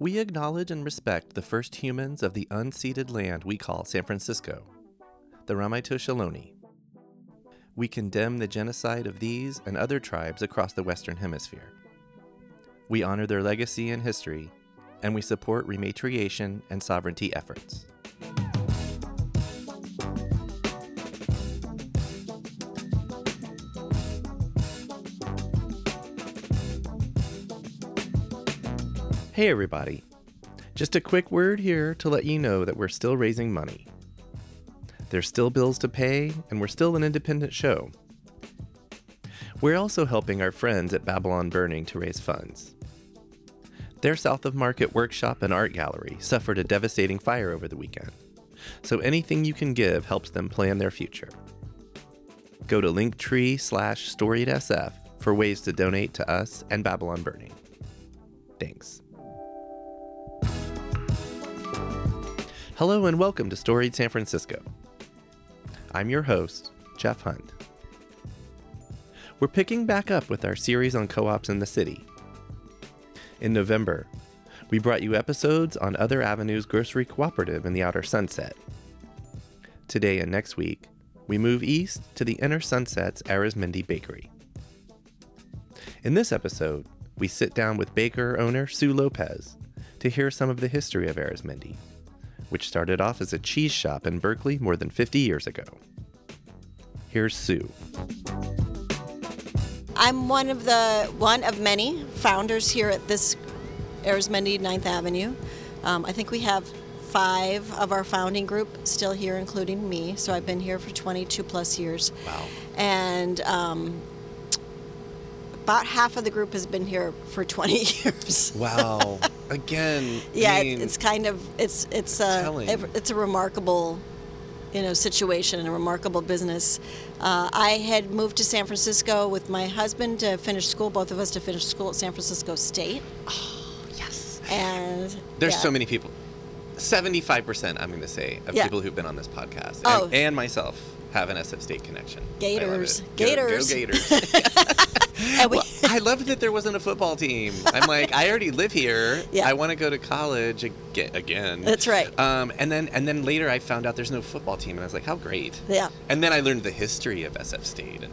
We acknowledge and respect the first humans of the unceded land we call San Francisco, the Ramaytush Ohlone. We condemn the genocide of these and other tribes across the Western Hemisphere. We honor their legacy and history, and we support rematriation and sovereignty efforts. Hey, everybody. Just a quick word here to let you know that we're still raising money. There's still bills to pay, and we're still an independent show. We're also helping our friends at Babylon Burning to raise funds. Their South of Market workshop and art gallery suffered a devastating fire over the weekend, so anything you can give helps them plan their future. Go to linktree slash storiedsf for ways to donate to us and Babylon Burning. Thanks. Hello and welcome to Storied San Francisco. I'm your host, Jeff Hunt. We're picking back up with our series on co ops in the city. In November, we brought you episodes on Other Avenue's grocery cooperative in the Outer Sunset. Today and next week, we move east to the Inner Sunset's Arizmendi Bakery. In this episode, we sit down with baker owner Sue Lopez to hear some of the history of Arizmendi which started off as a cheese shop in Berkeley more than 50 years ago. Here's Sue. I'm one of the one of many founders here at this Arizmendi 9th Avenue. Um, I think we have five of our founding group still here, including me. So I've been here for 22 plus years. Wow. And um, about half of the group has been here for 20 years. Wow. Again, yeah, I mean, it's kind of it's it's a telling. it's a remarkable you know situation and a remarkable business. Uh, I had moved to San Francisco with my husband to finish school, both of us to finish school at San Francisco State, Oh yes. and There's yeah. so many people. 75%, I'm going to say, of Yeah. people who've been on this podcast and, Oh. and myself have an SF State connection. I love Gators. Go- Gators. Go, Gators. And we- Well, I loved that there wasn't a football team. I'm like, I already live here. Yeah. I want to go to college again. again. That's right. Um, and then and then later I found out there's no football team, and I was like, how great. yeah, And then I learned the history of SF State, and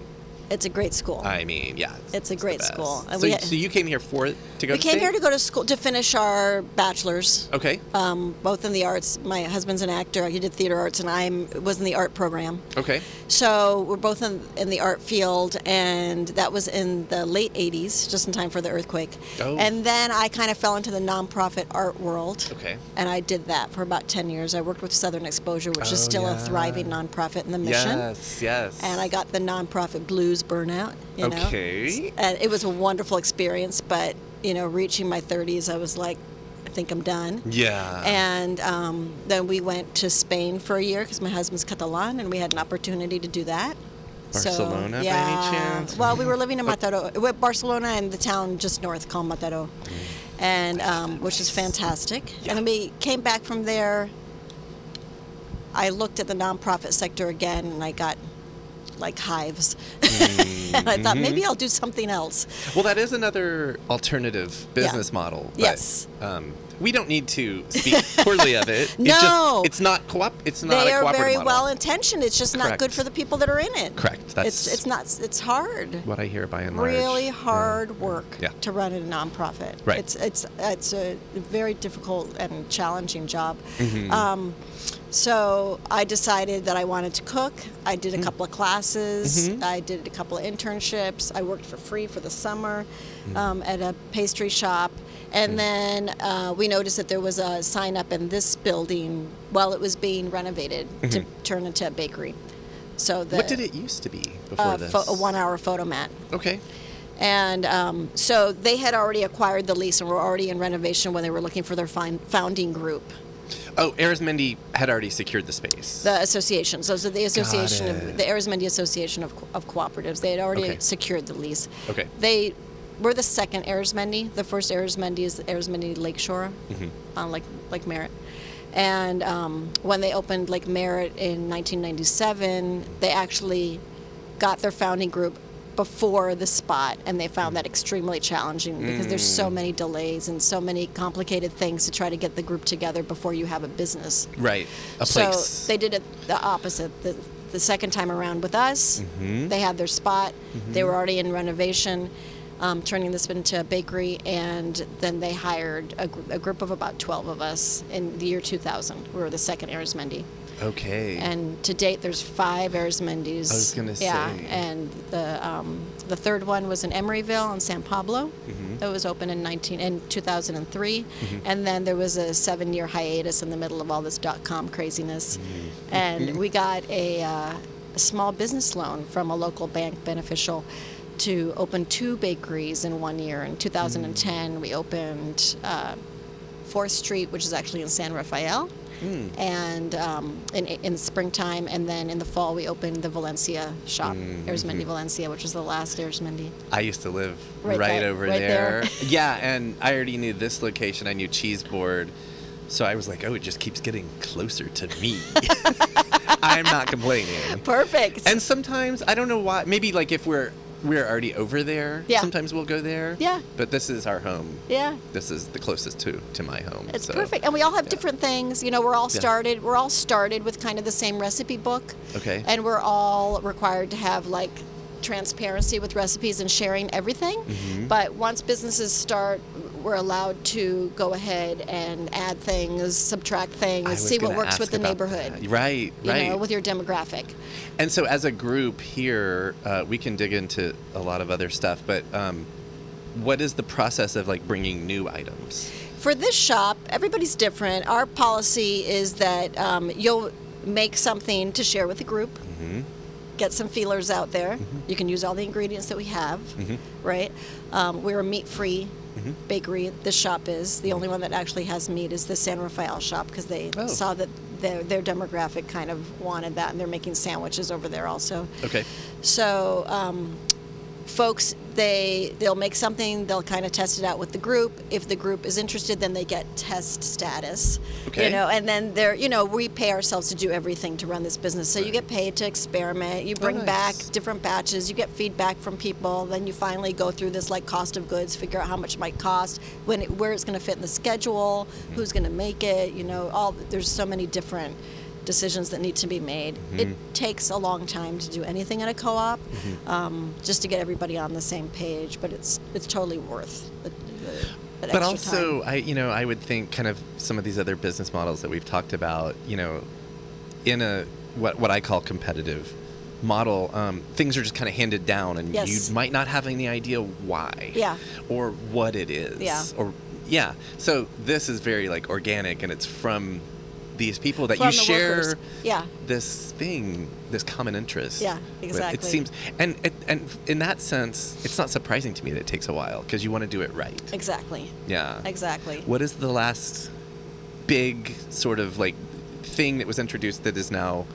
it's a great school. I mean, yeah, It's a great school. So, we ha- so you came here for to go we to came state? here to go to school to finish our bachelor's. Okay. Um, both in the arts. My husband's an actor. He did theater arts, and I was in the art program. Okay. So we're both in, in the art field, and that was in the late 80s, just in time for the earthquake. Oh. And then I kind of fell into the nonprofit art world. Okay. And I did that for about 10 years. I worked with Southern Exposure, which is Oh, still a thriving nonprofit in the mission. Yes. Yes. And I got the nonprofit blues burnout, you know. Okay. And it was a wonderful experience, but, you know, reaching my 30s, I was like, I think I'm done. Yeah. And um, then we went to Spain for a year because my husband's Catalan, and we had an opportunity to do that. Barcelona, by any yeah. chance? Well, we were living in Mataró, well, Barcelona, and the town just north called Mataró, and um, which is fantastic. And then we came back from there. I looked at the nonprofit sector again, and I got like hives. and I thought maybe I'll do something else. Well, that is another alternative business model. but, Yes. Um, we don't need to speak poorly of it. It's No. just, it's not co-op. It's not they a are very model. well intentioned. It's just not good for the people that are in it. Correct. That's it's it's not it's hard. what I hear by and large. really Yeah. hard work Yeah. to run a nonprofit. Right. It's it's it's a very difficult and challenging job. Mm-hmm. Um, so I decided that I wanted to cook. I did a couple of classes. Mm-hmm. I did a couple of internships. I worked for free for the summer Mm. um, at a pastry shop. And then uh, we noticed that there was a sign up in this building while it was being renovated to turn into a bakery. So the, Mm-hmm. What did it used to be before uh, this? pho- a one-hour photo mat. Okay. And um, so they had already acquired the lease and were already in renovation when they were looking for their fin- founding group, Oh, Arizmendi had already secured the space. the association. So, so the association, of, the Arizmendi Association of, of Cooperatives, they had already Okay. secured the lease. Okay. They were the second Arizmendi. The first Arizmendi is Arizmendi Lakeshore Mm-hmm. on Lake, Lake Merritt. And um, when they opened Lake Merritt in 1997, they actually got their founding group before the spot, and they found that extremely challenging because there's so many delays and so many complicated things to try to get the group together before you have a business. Right. A So place. they did it the opposite. The, the second time around with us, Mm-hmm. they had their spot. They were already in renovation, um, turning this into a bakery, and then they hired a, a group of about 12 of us in the year 2000. We were the second Arizmendi. Okay. And to date, there's five Arizmendis. I was gonna Yeah, say. Yeah, and the um, the third one was in Emeryville in San Pablo. Mm-hmm. That was open in 19 in 2003, and then there was a seven-year hiatus in the middle of all this dot com craziness, Mm-hmm. and we got a, uh, a small business loan from a local bank beneficial. To open two bakeries in one year. In 2010, we opened uh, Fourth Street, which is actually in San Rafael, Hmm. and um, in, in springtime, and then in the fall we opened the Valencia shop, Mm-hmm. Valencia, which was the last Arizmendi. I used to live right, Right there- over right there. there. yeah, and I already knew this location. I knew Cheeseboard. So I was like, oh, it just keeps getting closer to me. I'm not complaining. Perfect. And sometimes I don't know why. Maybe like if we're we're already over there, Yeah. sometimes we'll go there. Yeah. But this is our home. yeah, This is the closest to to my home. it's so- perfect. And we all have yeah. different things. You know, we're all Yeah. started. We're all started with kind of the same recipe book. Okay. And we're all required to have like transparency with recipes and sharing everything. Mm-hmm. But once businesses start, we're allowed to go ahead and add things, subtract things, see what works with the neighborhood. that. Right. You right. know, with your demographic. And so, as a group here, uh, we can dig into a lot of other stuff. But um, what is the process of like bringing new items? For this shop, everybody's different. Our policy is that um, you'll make something to share with the group, Mm-hmm. Get some feelers out there. You can use all the ingredients that we have, right? Um, we're a meat free Mm-hmm. bakery. This shop is. The only one that actually has meat is the San Rafael shop because they Oh. saw that their, their demographic kind of wanted that and they're making sandwiches over there also. Okay. So, um, folks, they they'll make something. They'll kind of test it out with the group. If the group is interested, then they get test status. Okay. You know, and then they're you know we pay ourselves to do everything to run this business. So you get paid to experiment. You oh, bring back nice. different batches. You get feedback from people. Then you finally go through this like cost of goods, figure out how much it might cost, when it, where it's going to fit in the schedule, mm-hmm. who's going to make it. You know, all there's so many different decisions that need to be made. It takes a long time to do anything in a co-op, um, just to get everybody on the same page. But it's it's totally worth the, the, that But also, time. I you know I would think kind of some of these other business models that we've talked about. You know, in a what what I call competitive model, um, things are just kind of handed down, and Yes. you might not have any idea why. Yeah. Or what it is. Yeah. Or yeah. So this is very like organic, and it's from these people that From you share workers. Yeah. this thing, this common interest. Yeah, with. exactly. It seems, and it, and in that sense, it's not surprising to me that it takes a while because you want to do it right. Exactly. Yeah. Exactly. What is the last big sort of like thing that was introduced that is now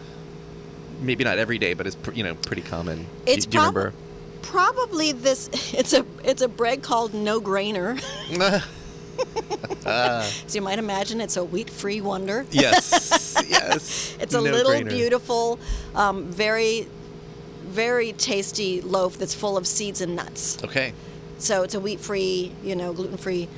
maybe not every day, but is you know pretty common? Do- It's do, you prob- remember? Probably this. It's a it's a bread called no grainer. so you might imagine it's a wheat free wonder. yes, yes. It's a No little brainer. beautiful, um, very, very tasty loaf that's full of seeds and nuts. Okay. So it's a wheat-free, you know, gluten-free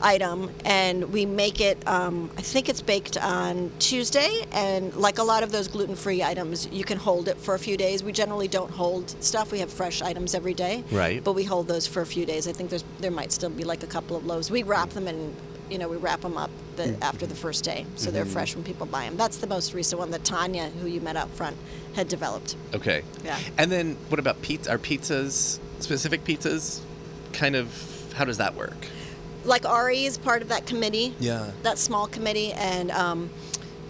item, and we make it. Um, I think it's baked on Tuesday, and like a lot of those gluten-free items, you can hold it for a few days. We generally don't hold stuff. We have fresh items every day, Right. But we hold those for a few days. I think there's there might still be like a couple of loaves. We wrap them and. You know, we wrap them up the, Mm-hmm. after the first day, so they're fresh when people buy them. That's the most recent one that Tanya, who you met up front, had developed. Okay. Yeah. And then what about pizza? Are pizzas specific pizzas? Kind of. How does that work? Like Ari is part of that committee. Yeah. that small committee, and um,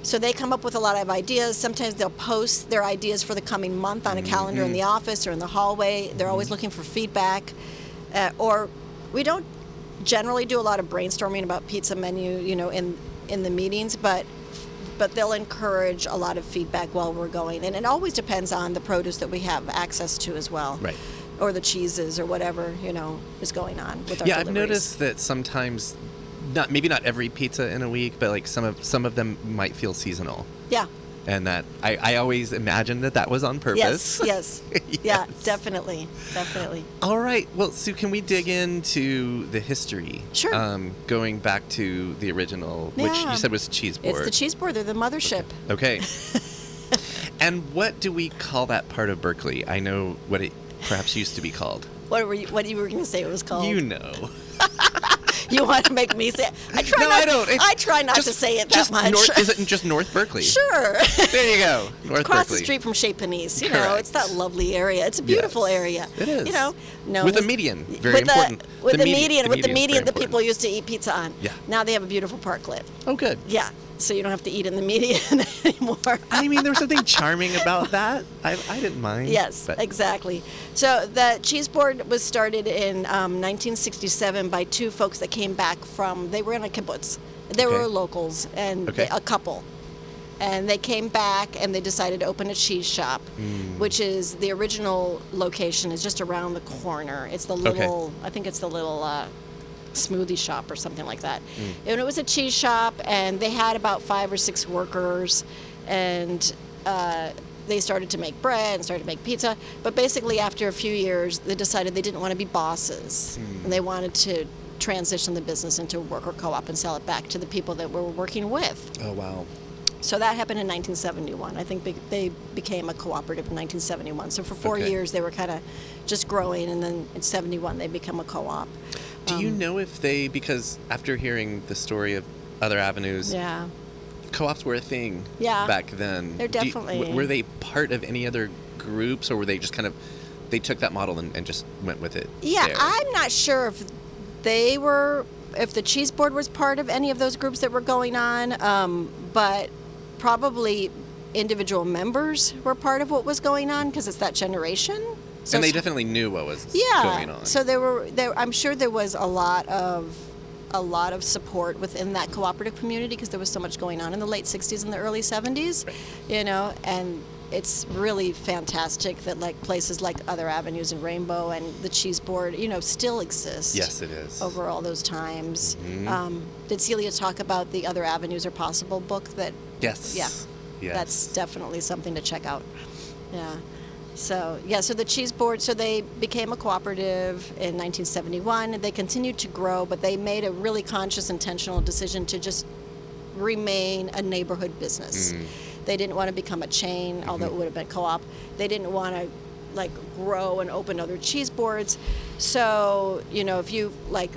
so they come up with a lot of ideas. Sometimes they'll post their ideas for the coming month on a calendar in the office or in the hallway. They're always looking for feedback, uh, or we don't generally do a lot of brainstorming about pizza menu, you know, in in the meetings, but but they'll encourage a lot of feedback while we're going, and it always depends on the produce that we have access to as well, Right. Or the cheeses or whatever you know is going on with our yeah, I've noticed that sometimes, not maybe not every pizza in a week, but like some of some of them might feel seasonal. Yeah, and that I, I always imagined that that was on purpose. Yes, yes, yeah, definitely, definitely. All right. Well, Sue, can we dig into the history? Sure. Um, going back to the original, which you said was cheese board. It's the cheese board. They're the mothership. Okay. and what do we call that part of Berkeley? I know what it perhaps used to be called. What were you? What you were going to say? It was called. You know. You want to make me say? It? I try. no, not, I don't. It's I try not just- to say it that just much. North, is it just North Berkeley? sure. There you go. North Across Berkeley. the street from Chez Panisse, you know, it's that lovely area. It's a beautiful Yes, area. it is. You know, no. With a median. Very with important. The, with The the, medi- median, the with the median that people used to eat pizza on. Yeah. Now they have a beautiful parklet. Oh, good. Yeah. So you don't have to eat in the median anymore. I mean, there was something charming about that. I, I didn't mind. Yes, but- exactly. So the cheese board was started in um, 1967 by two folks that came back from. They were in a kibbutz. They Okay. were locals and Okay. they- a couple, and they came back and they decided to open a cheese shop, Hmm. which is the original location is just around the corner. It's the little. I think it's the little. Uh, smoothie shop or something like that. And it was a cheese shop, and they had about five or six workers, and uh, they started to make bread and started to make pizza. But basically, after a few years, they decided they didn't want to be bosses, and they wanted to transition the business into a worker co-op and sell it back to the people that we were working with. Oh, wow. So that happened in 1971. I think they became a cooperative in 1971. So for four Okay. years, they were kind of just growing, and then in 71, they become a co-op. Do you Um, know if they, because after hearing the story of other avenues, Yeah. co-ops were a thing Yeah. back then. They're you- definitely- w- were they part of any other groups, or were they just kind of they took that model and, and just went with it? Yeah, there? I'm not sure if they were, if the cheese board was part of any of those groups that were going on, um, but probably individual members were part of what was going on because it's that generation. So and they definitely knew what was yeah. going on. So there were there. I'm sure there was a lot of a lot of support within that cooperative community because there was so much going on in the late 60s and the early 70s, Right. you know, and it's really fantastic that like places like Other Avenues and Rainbow and the Cheese Board, you know, still exist. yes, it is. Over all those times. Mhm. Um, did Celia talk about the Other Avenues Are Possible book that Yes. yeah. Yes. That's definitely something to check out. Yeah. So, yeah, so the cheese board, so they became a cooperative in 1971. and They continued to grow, but they made a really conscious, intentional decision to just remain a neighborhood business. Mm. They didn't want to become a chain, mm-hmm. although it would have been co op. They didn't want to like grow and open other cheese boards. So, you know, if you like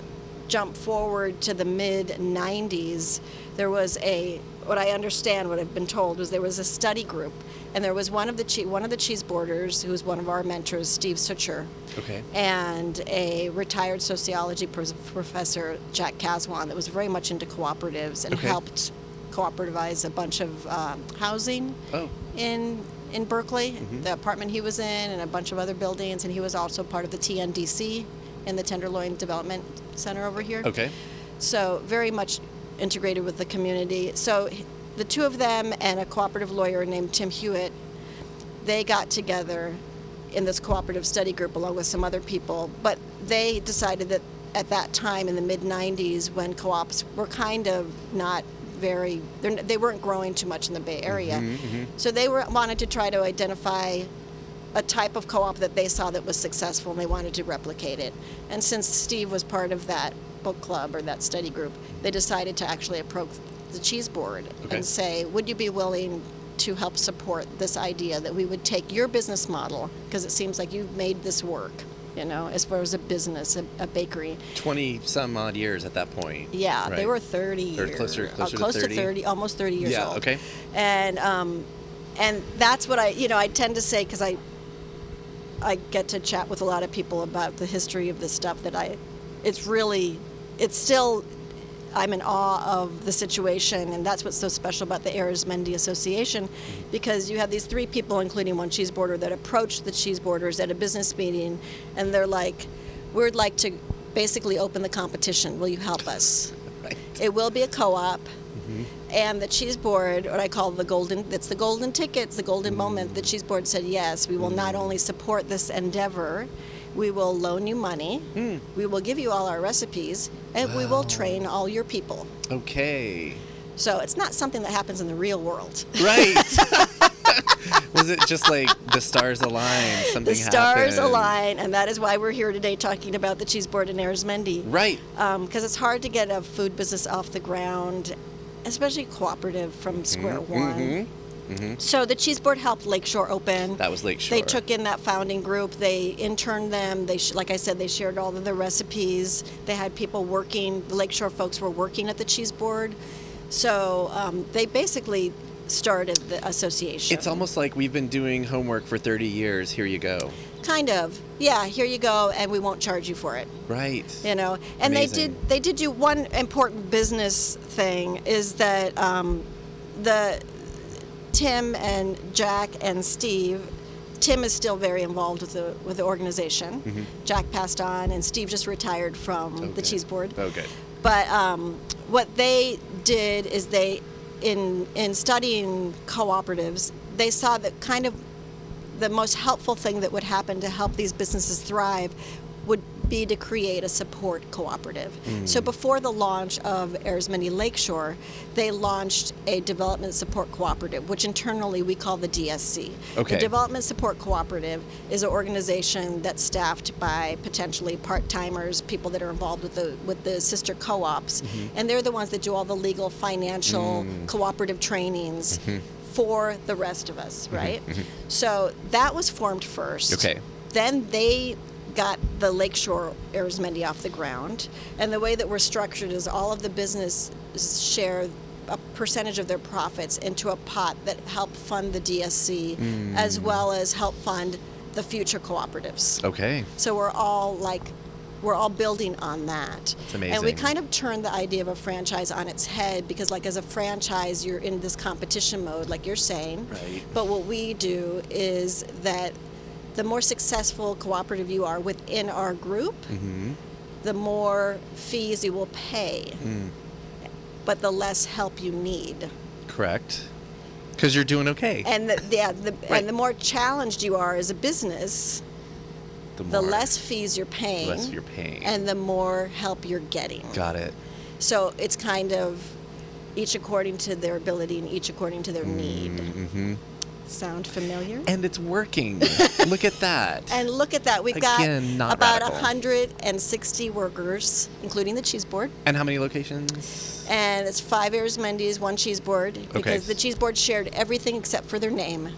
jump forward to the mid 90s, there was a what I understand, what I've been told, was there was a study group, and there was one of the che- one of the cheese boarders who was one of our mentors, Steve Sucher, Okay. and a retired sociology pros- professor, Jack Caswan, that was very much into cooperatives and Okay. helped cooperativize a bunch of um, housing Oh. in in Berkeley, Mhm. the apartment he was in, and a bunch of other buildings, and he was also part of the TNDC in the Tenderloin Development Center over here. Okay. So very much integrated with the community. So the two of them and a cooperative lawyer named Tim Huet, they got together in this cooperative study group along with some other people. But they decided that at that time in the mid 90s, when co-ops were kind of not very, they weren't growing too much in the Bay Area. Mhm, mhm. So they were wanted to try to identify a type of co-op that they saw that was successful and they wanted to replicate it. And since Steve was part of that book club or that study group, they decided to actually approach the cheese board Okay. and say, would you be willing to help support this idea that we would take your business model because it seems like you've made this work, you know, as far as a business, a, a bakery. Twenty some odd years at that point. Yeah, they were 30 Or years. closer- uh, closer to close 30? 30, almost 30 years Yeah, old. okay. And um, and that's what I, you know, I tend to say because I I get to chat with a lot of people about the history of this stuff that I, it's really, it's still, I'm in awe of the situation, and that's what's so special about the Arizmendi Association, because you have these three people, including one cheese boarder, that approach the cheese boarders at a business meeting, and they're like, "We'd like to basically open the competition. Will you help us?" Right. It will be a co-op, mm-hmm. and the cheese board, what I call the golden, it's the golden ticket, it's the golden moment. The mm. cheese board said, yes, we will not mm. only support this endeavor, we will loan you money, hmm. we will give you all our recipes, and we will train all your people. Okay. So it's not something that happens in the real world. Right. was it just like the stars align? Something the stars happened? align, and that is why we're here today talking about the cheese board in Arizmendi. Right. Um, because it's hard to get a food business off the ground, especially cooperative from mm-hmm. square mm-hmm. one. Mhm. Mhm. So the cheese board helped Lakeshore open. That was Lakeshore. They took in that founding group. They interned them. They, sh- like I said, they shared all of the recipes. They had people working. The Lakeshore folks were working at the cheese board. So um, they basically started the association. It's almost like we've been doing homework for 30 years. Here you go. kind of. Yeah, here you go, and we won't charge you for it. Right. You know, and they did. They did do one important business thing is that um, the Tim and Jack and Steve. Tim is still very involved with the with the organization. Jack passed on, and Steve just retired from the cheese board. Good. But um, what they did is they, in in studying cooperatives, they saw that kind of the most helpful thing that would happen to help these businesses thrive be to create a support cooperative. Hmm. So before the launch of Arizmendi Lakeshore, they launched a development support cooperative, which internally we call the DSC. Okay. The Development Support Cooperative is an organization that's staffed by potentially part-timers, people that are involved with the with the sister co-ops, mm-hmm. and they're the ones that do all the legal, financial, mm. cooperative trainings mm-hmm. for the rest of us, mm-hmm. right? So that was formed first. Okay. Then they got the Lakeshore Arizmendi off the ground, and the way that we're structured is all of the business share a percentage of their profits into a pot that help fund the DSC hmm. as well as help fund the future cooperatives. Okay. So we're all like, we're all building on that. It's And we kind of turned the idea of a franchise on its head because, like, as a franchise, you're in this competition mode, like you're saying. Right. But what we do is that the more successful cooperative you are within our group, Mm-hmm. the more fees you will pay, Mm. but the less help you need. Correct. Because you're doing okay. And the, yeah, the, Right. and the more challenged you are as a business, the more- less fees you're paying, less you're paying. and the more help you're getting. Got it. So it's kind of each according to their ability and each according to their need. Mm-hmm. Sound familiar? And it's working. Look at that. And look at that. We've Again, got about radical. 160 workers, including the cheese board. And how many locations? And it's five Arizmendis, one cheese board, because Okay. the cheese board shared everything except for their name.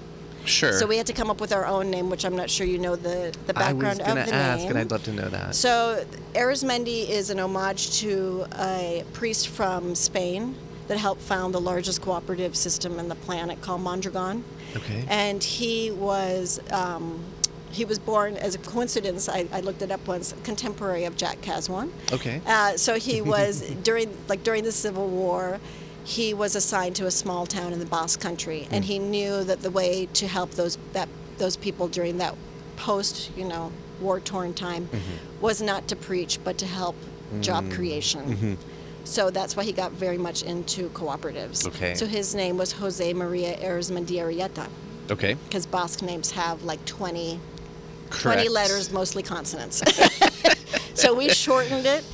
Sure. So we had to come up with our own name, which I'm not sure you know the, the I background was of the ask, name. and I'd love to know that. So Arizmendi is an homage to a priest from Spain that helped found the largest cooperative system in the planet called Mondragon. Okay. And he was um, he was born as a coincidence. I, I looked it up once. Contemporary of Jack Caswan. Okay. Uh, so he was during like during the Civil War, he was assigned to a small town in the Basque Country, and he knew that the way to help those that those people during that post you know war torn time was not to preach but to help job creation. So that's why he got very much into cooperatives. Okay. So his name was Jose Maria Arizmendi Arrieta, okay. because Basque names have like 20 20 letters, mostly consonants. so we shortened it,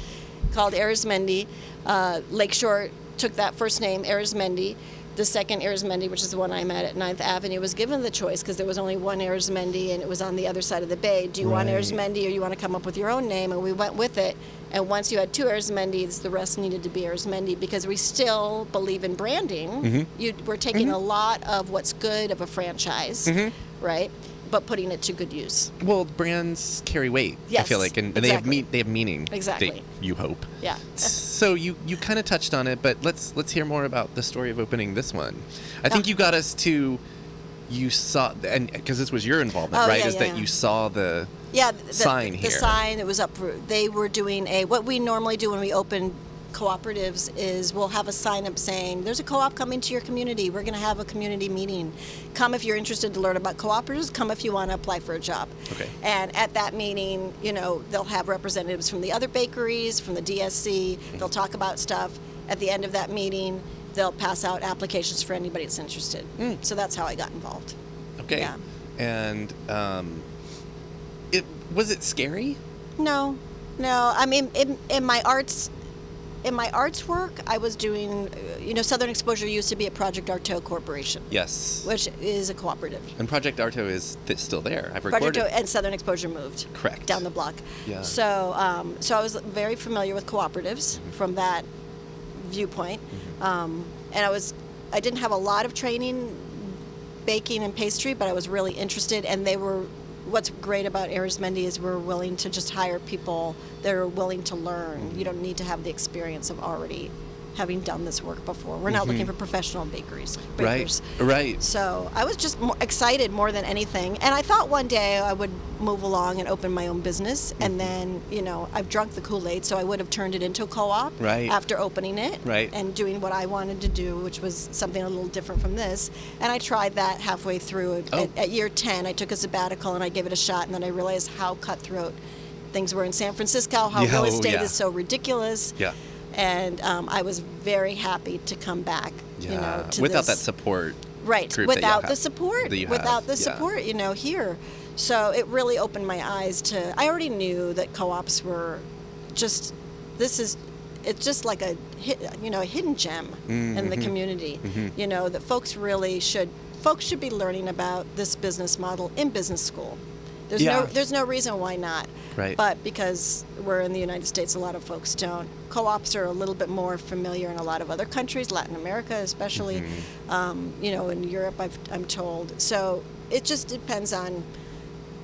called Arizmendi. Uh, Lakeshore took that first name, Arizmendi. The second Arizmendi, which is the one I'm at at 9th Avenue, was given the choice because there was only one Arizmendi and it was on the other side of the bay. Do you want Right. Arizmendi or you want to come up with your own name? And we went with it. And once you had two Arizmendis, the rest needed to be Arizmendi because we still believe in branding. Mm-hmm. You, we're taking a lot of what's good of a franchise, Mm-hmm. right? But putting it to good use. Well, brands carry weight. I feel like, and, and they have me- they have meaning. Exactly. They, you hope. Yeah. So you you kind of touched on it, but let's let's hear more about the story of opening this one. I think you got us to you saw and because this was your involvement, Oh, right? yeah, Is yeah, that yeah. you saw the Yeah, the, sign the here. sign that was up. For, they were doing a what we normally do when we open cooperatives is we'll have a sign up saying there's a co-op coming to your community. We're going to have a community meeting. Come if you're interested to learn about cooperatives. Come if you want to apply for a job. Okay. And at that meeting, you know, they'll have representatives from the other bakeries, from the DSC. They'll talk about stuff. At the end of that meeting, they'll pass out applications for anybody that's interested. So that's how I got involved. okay, Yeah. and um, it was it scary? No, no. I mean, in, in my arts in my arts work, I was doing, uh, you know, Southern Exposure used to be a Project Artaud Corporation, Yes. which is a cooperative. and Project Artaud is th- still there. I've Project recorded. Artaud and Southern Exposure moved Correct. down the block. Yeah. So, um, so I was very familiar with cooperatives from that viewpoint, um, and I was, I didn't have a lot of training baking and pastry, but I was really interested, and they were. What's great about Arizmendi is we're willing to just hire people that are willing to learn. Mm-hmm. You don't need to have the experience of already having done this work before. We're not looking for professional bakeries. bakers. right. Right. So I was just more excited more than anything, and I thought one day I would move along and open my own business, Mm-hmm. and then you know I've drunk the Kool Aid, so I would have turned it into a co-op Right. after opening it, Right. and doing what I wanted to do, which was something a little different from this. And I tried that halfway through. Oh. At, at year ten, I took a sabbatical and I gave it a shot, and then I realized how cutthroat things were in San Francisco, how Yeah, real oh, estate yeah. is so ridiculous. Yeah. And um, I was very happy to come back. Yeah. You know, to Without this that support. right group that y'all without have- the support that you without have, the yeah. support you know here so it really opened my eyes to i already knew that co-ops were just this is it's just like a you know a hidden gem in the Mhm. community Mhm. you know that folks really should folks should be learning about this business model in business school there's Yeah. no there's no reason why not Right. but because we're in the united states a lot of folks don't co-ops are a little bit more familiar in a lot of other countries latin america especially Mm-hmm. um, you know in europe I've, i'm told so it just depends on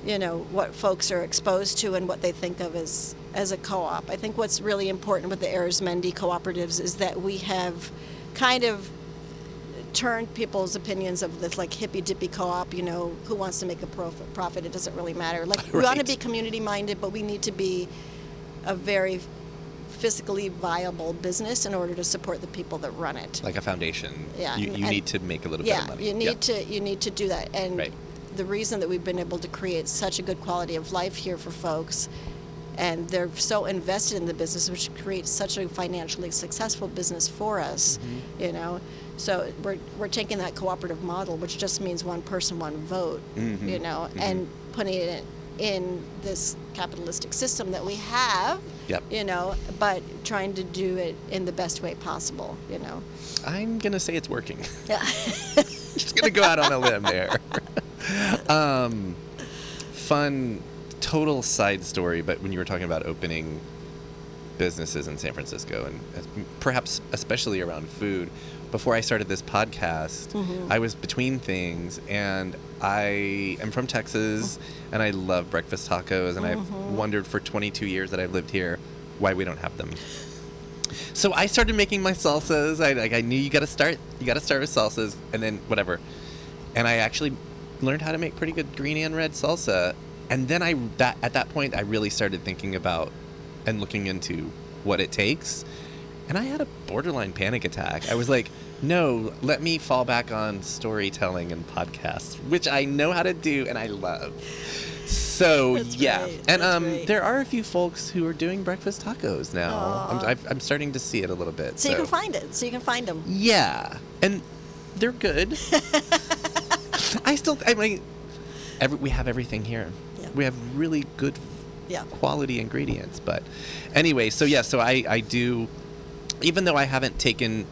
you know what folks are exposed to and what they think of as as a co-op. I think what's really important with the Arizmendi cooperatives is that we have kind of turned people's opinions of this like hippy dippy co-op. You know, who wants to make a profit? Profit? It doesn't really matter. Like we want to be community minded, but we need to be a very physically viable business in order to support the people that run it. Like a foundation. Yeah, You, you need to make a little yeah, bit of money. you need to you need to do that. And Right. the reason that we've been able to create such a good quality of life here for folks, and they're so invested in the business, which creates such a financially successful business for us, Mm-hmm. you know. So we're we're taking that cooperative model, which just means one person, one vote, Mhm, you know, mhm. and putting it in this capitalistic system that we have. Yep. You know, but trying to do it in the best way possible, you know. I'm gonna say it's working. Yeah. Just gonna go out on a limb there. um, fun, total side story. But when you were talking about opening businesses in San Francisco, and perhaps especially around food, before I started this podcast, Mhm. I was between things, and I am from Texas, and I love breakfast tacos, and I've Mhm. wondered for 22 years that I've lived here why we don't have them. So I started making my salsas. I like I knew you got to start. You got to start with salsas, and then whatever. And I actually learned how to make pretty good green and red salsa. And then I that at that point I really started thinking about and looking into what it takes. And I had a borderline panic attack. I was like, no, let me fall back on storytelling and podcasts, which I know how to do and I love. So That's yeah, and That's um, there are a few folks who are doing breakfast tacos now. I'm, I've, I'm starting to see it a little bit. So you can find it. So you can find them. Yeah, and they're good. I still, I mean, every, we have everything here. We have really good Yeah. quality ingredients. But anyway, so yeah, so I, I do, even though I haven't taken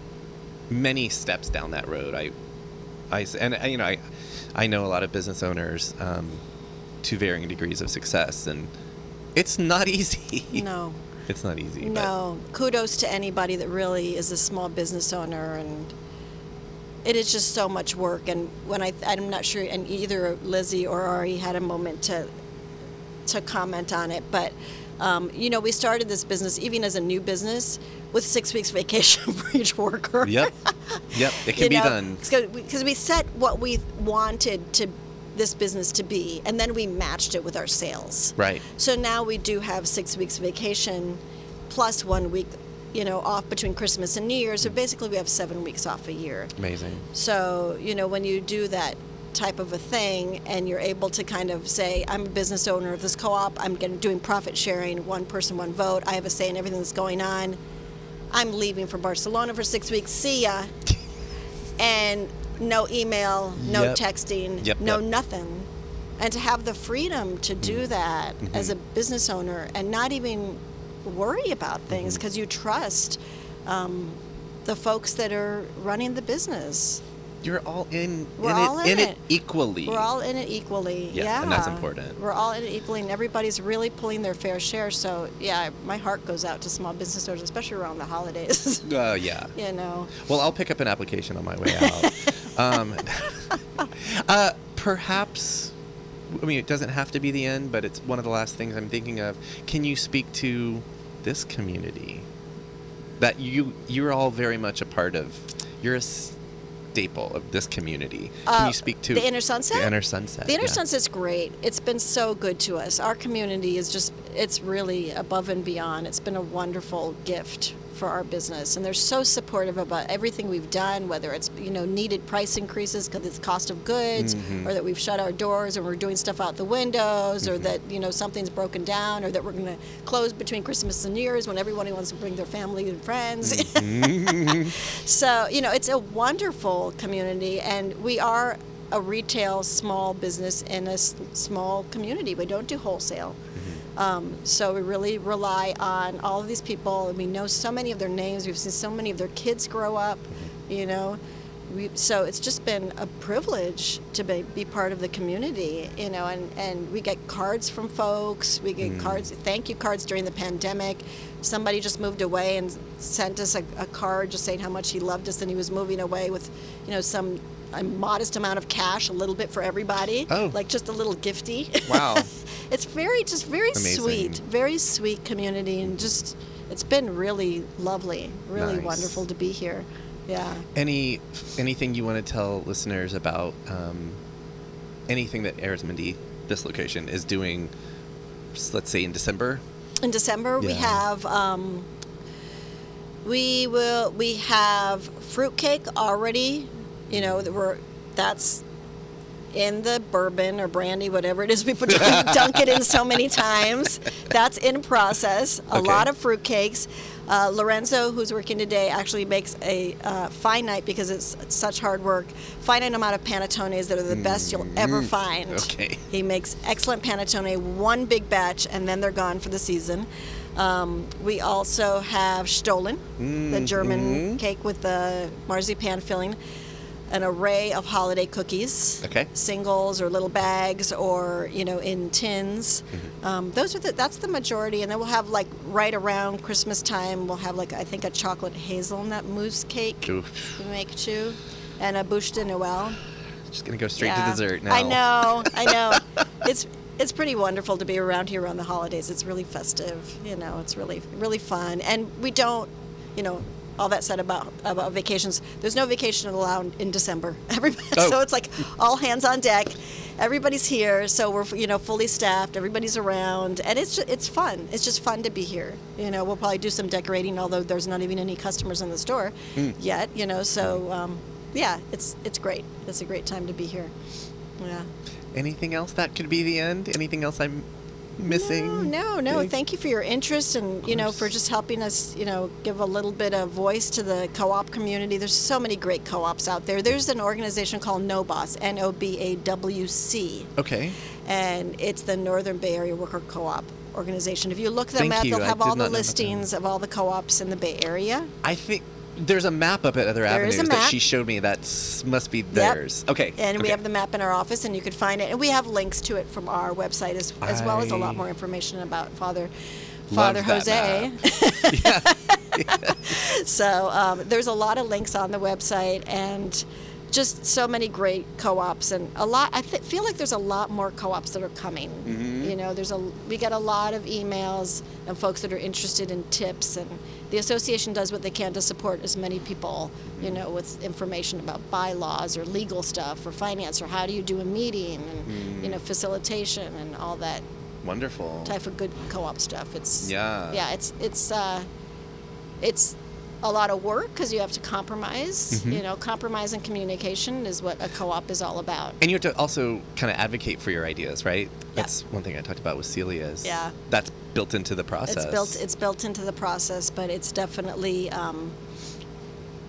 many steps down that road, I, I and you know, I, I know a lot of business owners um, to varying degrees of success, and it's not easy. No. it's not easy. but- No. Kudos to anybody that really is a small business owner and it is just so much work and when I I'm not sure and either Lizzie or Ari had a moment to to comment on it but um, you know we started this business even as a new business with six weeks vacation for each worker Yep. Yep. It can you be know, done. because we set what we wanted to this business to be and then we matched it with our sales Right. so now we do have six weeks vacation plus one week, you know, off between Christmas and New Year. So basically we have seven weeks off a year. Amazing. So, you know, when you do that type of a thing and you're able to kind of say, I'm a business owner of this co-op, I'm getting, doing profit sharing, one person, one vote, I have a say in everything that's going on. I'm leaving for Barcelona for six weeks. See ya. And no email, no Yep. texting, Yep, no yep. nothing. And to have the freedom to do that Mhm. as a business owner and not even worry about things because you trust um, the folks that are running the business. You're all in, We're in, all it, in in it it. equally. We're all in it equally. Yeah, Yeah, and that's important. We're all in it equally, and everybody's really pulling their fair share. So yeah, my heart goes out to small business owners, especially around the holidays. Uh, yeah. you know. Well, I'll pick up an application on my way out. um, uh, perhaps, I mean, it doesn't have to be the end, but it's one of the last things I'm thinking of. Can you speak to this community that you you're all very much a part of? You're a staple of this community. Can Uh, you speak to the Inner Sunset? The Inner Sunset. The Inner yeah. Sunset's great. It's been so good to us. Our community is just, it's really above and beyond. It's been a wonderful gift for our business. And they're so supportive about everything we've done, whether it's, you know, needed price increases because it's cost of goods, Mm-hmm. or that we've shut our doors and we're doing stuff out the windows, or that, you know, something's broken down, or that we're going to close between Christmas and New Year's when everybody wants to bring their family and friends. Mm-hmm. So, you know, it's a wonderful community, and we are a retail small business in a s- small community. We don't do wholesale. Um, so we really rely on all of these people, and we know so many of their names. We've seen so many of their kids grow up, you know. We, so it's just been a privilege to be, be part of the community, you know, and, and we get cards from folks. We get cards, thank you cards during the pandemic. Somebody just moved away and sent us a, a card just saying how much he loved us and he was moving away with, you know, some a modest amount of cash, a little bit for everybody, Oh. like just a little gifty. Wow. it's very, just very Amazing. sweet, very sweet community, and just it's been really lovely, really Nice. wonderful to be here. Yeah. Any anything you want to tell listeners about um, anything that Arizmendi, this location, is doing? Let's say in December. In December, we have um, we will we have fruitcake already. You know that we're that's in the bourbon or brandy, whatever it is we put dunk it in so many times. That's in process. A Okay. lot of fruitcakes. Uh, Lorenzo, who's working today, actually makes a uh, finite because it's such hard work. Finite amount of panettones that are the best you'll ever find. Okay. He makes excellent panettone, one big batch, and then they're gone for the season. Um, we also have Stollen, the German cake with the marzipan filling, an array of holiday cookies, Okay. singles or little bags, or you know in tins. Um, those are the that's the majority, and then we'll have like right around Christmas time, we'll have like I think a chocolate hazelnut mousse cake Oof. we make too, and a bûche de Noël. Just gonna go straight Yeah. to dessert now. I know, I know. it's it's pretty wonderful to be around here around the holidays. It's really festive, you know. It's really really fun, and we don't, you know. All that said about about vacations, there's no vacation allowed in December. Everybody, Oh. so it's like all hands on deck. Everybody's here, so we're you know fully staffed. Everybody's around, and it's ju- it's fun. It's just fun to be here. You know, we'll probably do some decorating, although there's not even any customers in the store Hmm. yet. You know, so um, yeah, it's it's great. It's a great time to be here. Yeah. Anything else that could be the end? Anything else I'm missing? No, no, no. Thank you for your interest and you know for just helping us, you know, give a little bit of voice to the co-op community. There's so many great co-ops out there. There's an organization called NoBAWC, N O B A W C, Okay. and it's the Northern Bay Area Worker Co-op organization. If you look them Thank up, you. they'll have all the know about them. listings of all the co-ops in the Bay Area. I think there's a map up at Other There Avenues that she showed me. That must be theirs. Okay. And we have the map in our office, and you could find it. And we have links to it from our website as, as well as a lot more information about Father Father Jose. so um, there's a lot of links on the website, and just so many great co-ops, and a lot. I th- feel like there's a lot more co-ops that are coming. Mm-hmm. You know, there's a we get a lot of emails and folks that are interested in tips, and the association does what they can to support as many people. You know, with information about bylaws or legal stuff or finance or how do you do a meeting and you know facilitation and all that Wonderful. type of good co-op stuff. It's Yeah. yeah. It's it's uh, it's a lot of work because you have to compromise. Mm-hmm. You know, compromise and communication is what a co-op is all about. And you have to also kind of advocate for your ideas, right? That's one thing I talked about with Celia. Is Yeah. That's built into the process. It's built it's built into the process, but it's definitely. Um,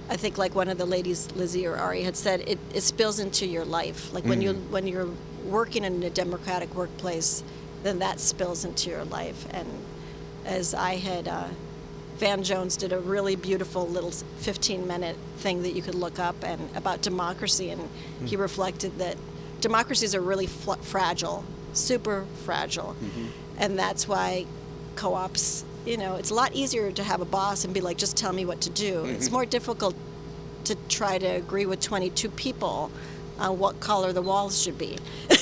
I think, like one of the ladies, Lizzie or Ari, had said, it, it spills into your life. Like when you Mm. when you're working in a democratic workplace, then that spills into your life, and as I had. Uh, Van Jones did a really beautiful little 15 minute thing that you could look up and about democracy, and he hmm. reflected that democracies are really fl- fragile, super fragile, mm-hmm. and that's why co-ops. You know, it's a lot easier to have a boss and be like, just tell me what to do. It's mm-hmm. more difficult to try to agree with 22 people on what color the walls should be.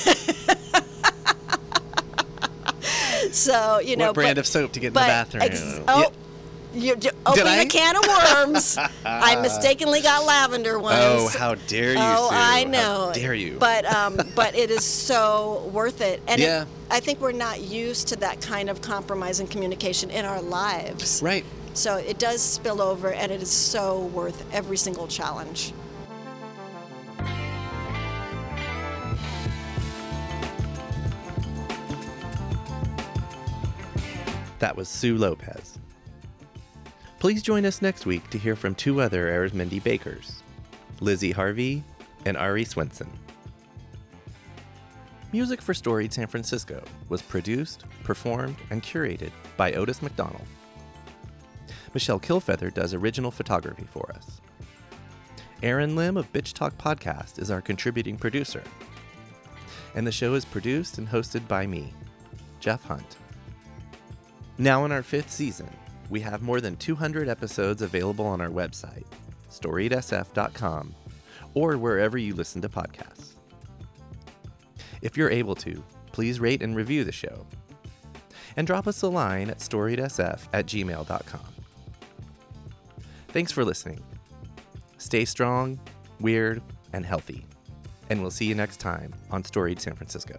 so you know, what brand but- of soap to get in the bathroom? ex- oh. You d- opening a can of worms. I mistakenly got lavender ones. Oh, how dare you, Oh, Sue. I know. How dare you. But um, but it is so worth it. And it- I think we're not used to that kind of compromise and communication in our lives. Right. So it does spill over, and it is so worth every single challenge. That was Sue Lopez. Please join us next week to hear from two other Arizmendi bakers, Lizzie Harvey and Ari Swenson. Music for Storied San Francisco was produced, performed, and curated by Otis McDonald. Michelle Kilfeather does original photography for us. Aaron Lim of Bitch Talk Podcast is our contributing producer. And the show is produced and hosted by me, Jeff Hunt. Now in our fifth season, we have more than 200 episodes available on our website, storiedsf.com, or wherever you listen to podcasts. If you're able to, please rate and review the show. And drop us a line at storiedsf at gmail.com. Thanks for listening. Stay strong, weird, and healthy. And we'll see you next time on Storied San Francisco.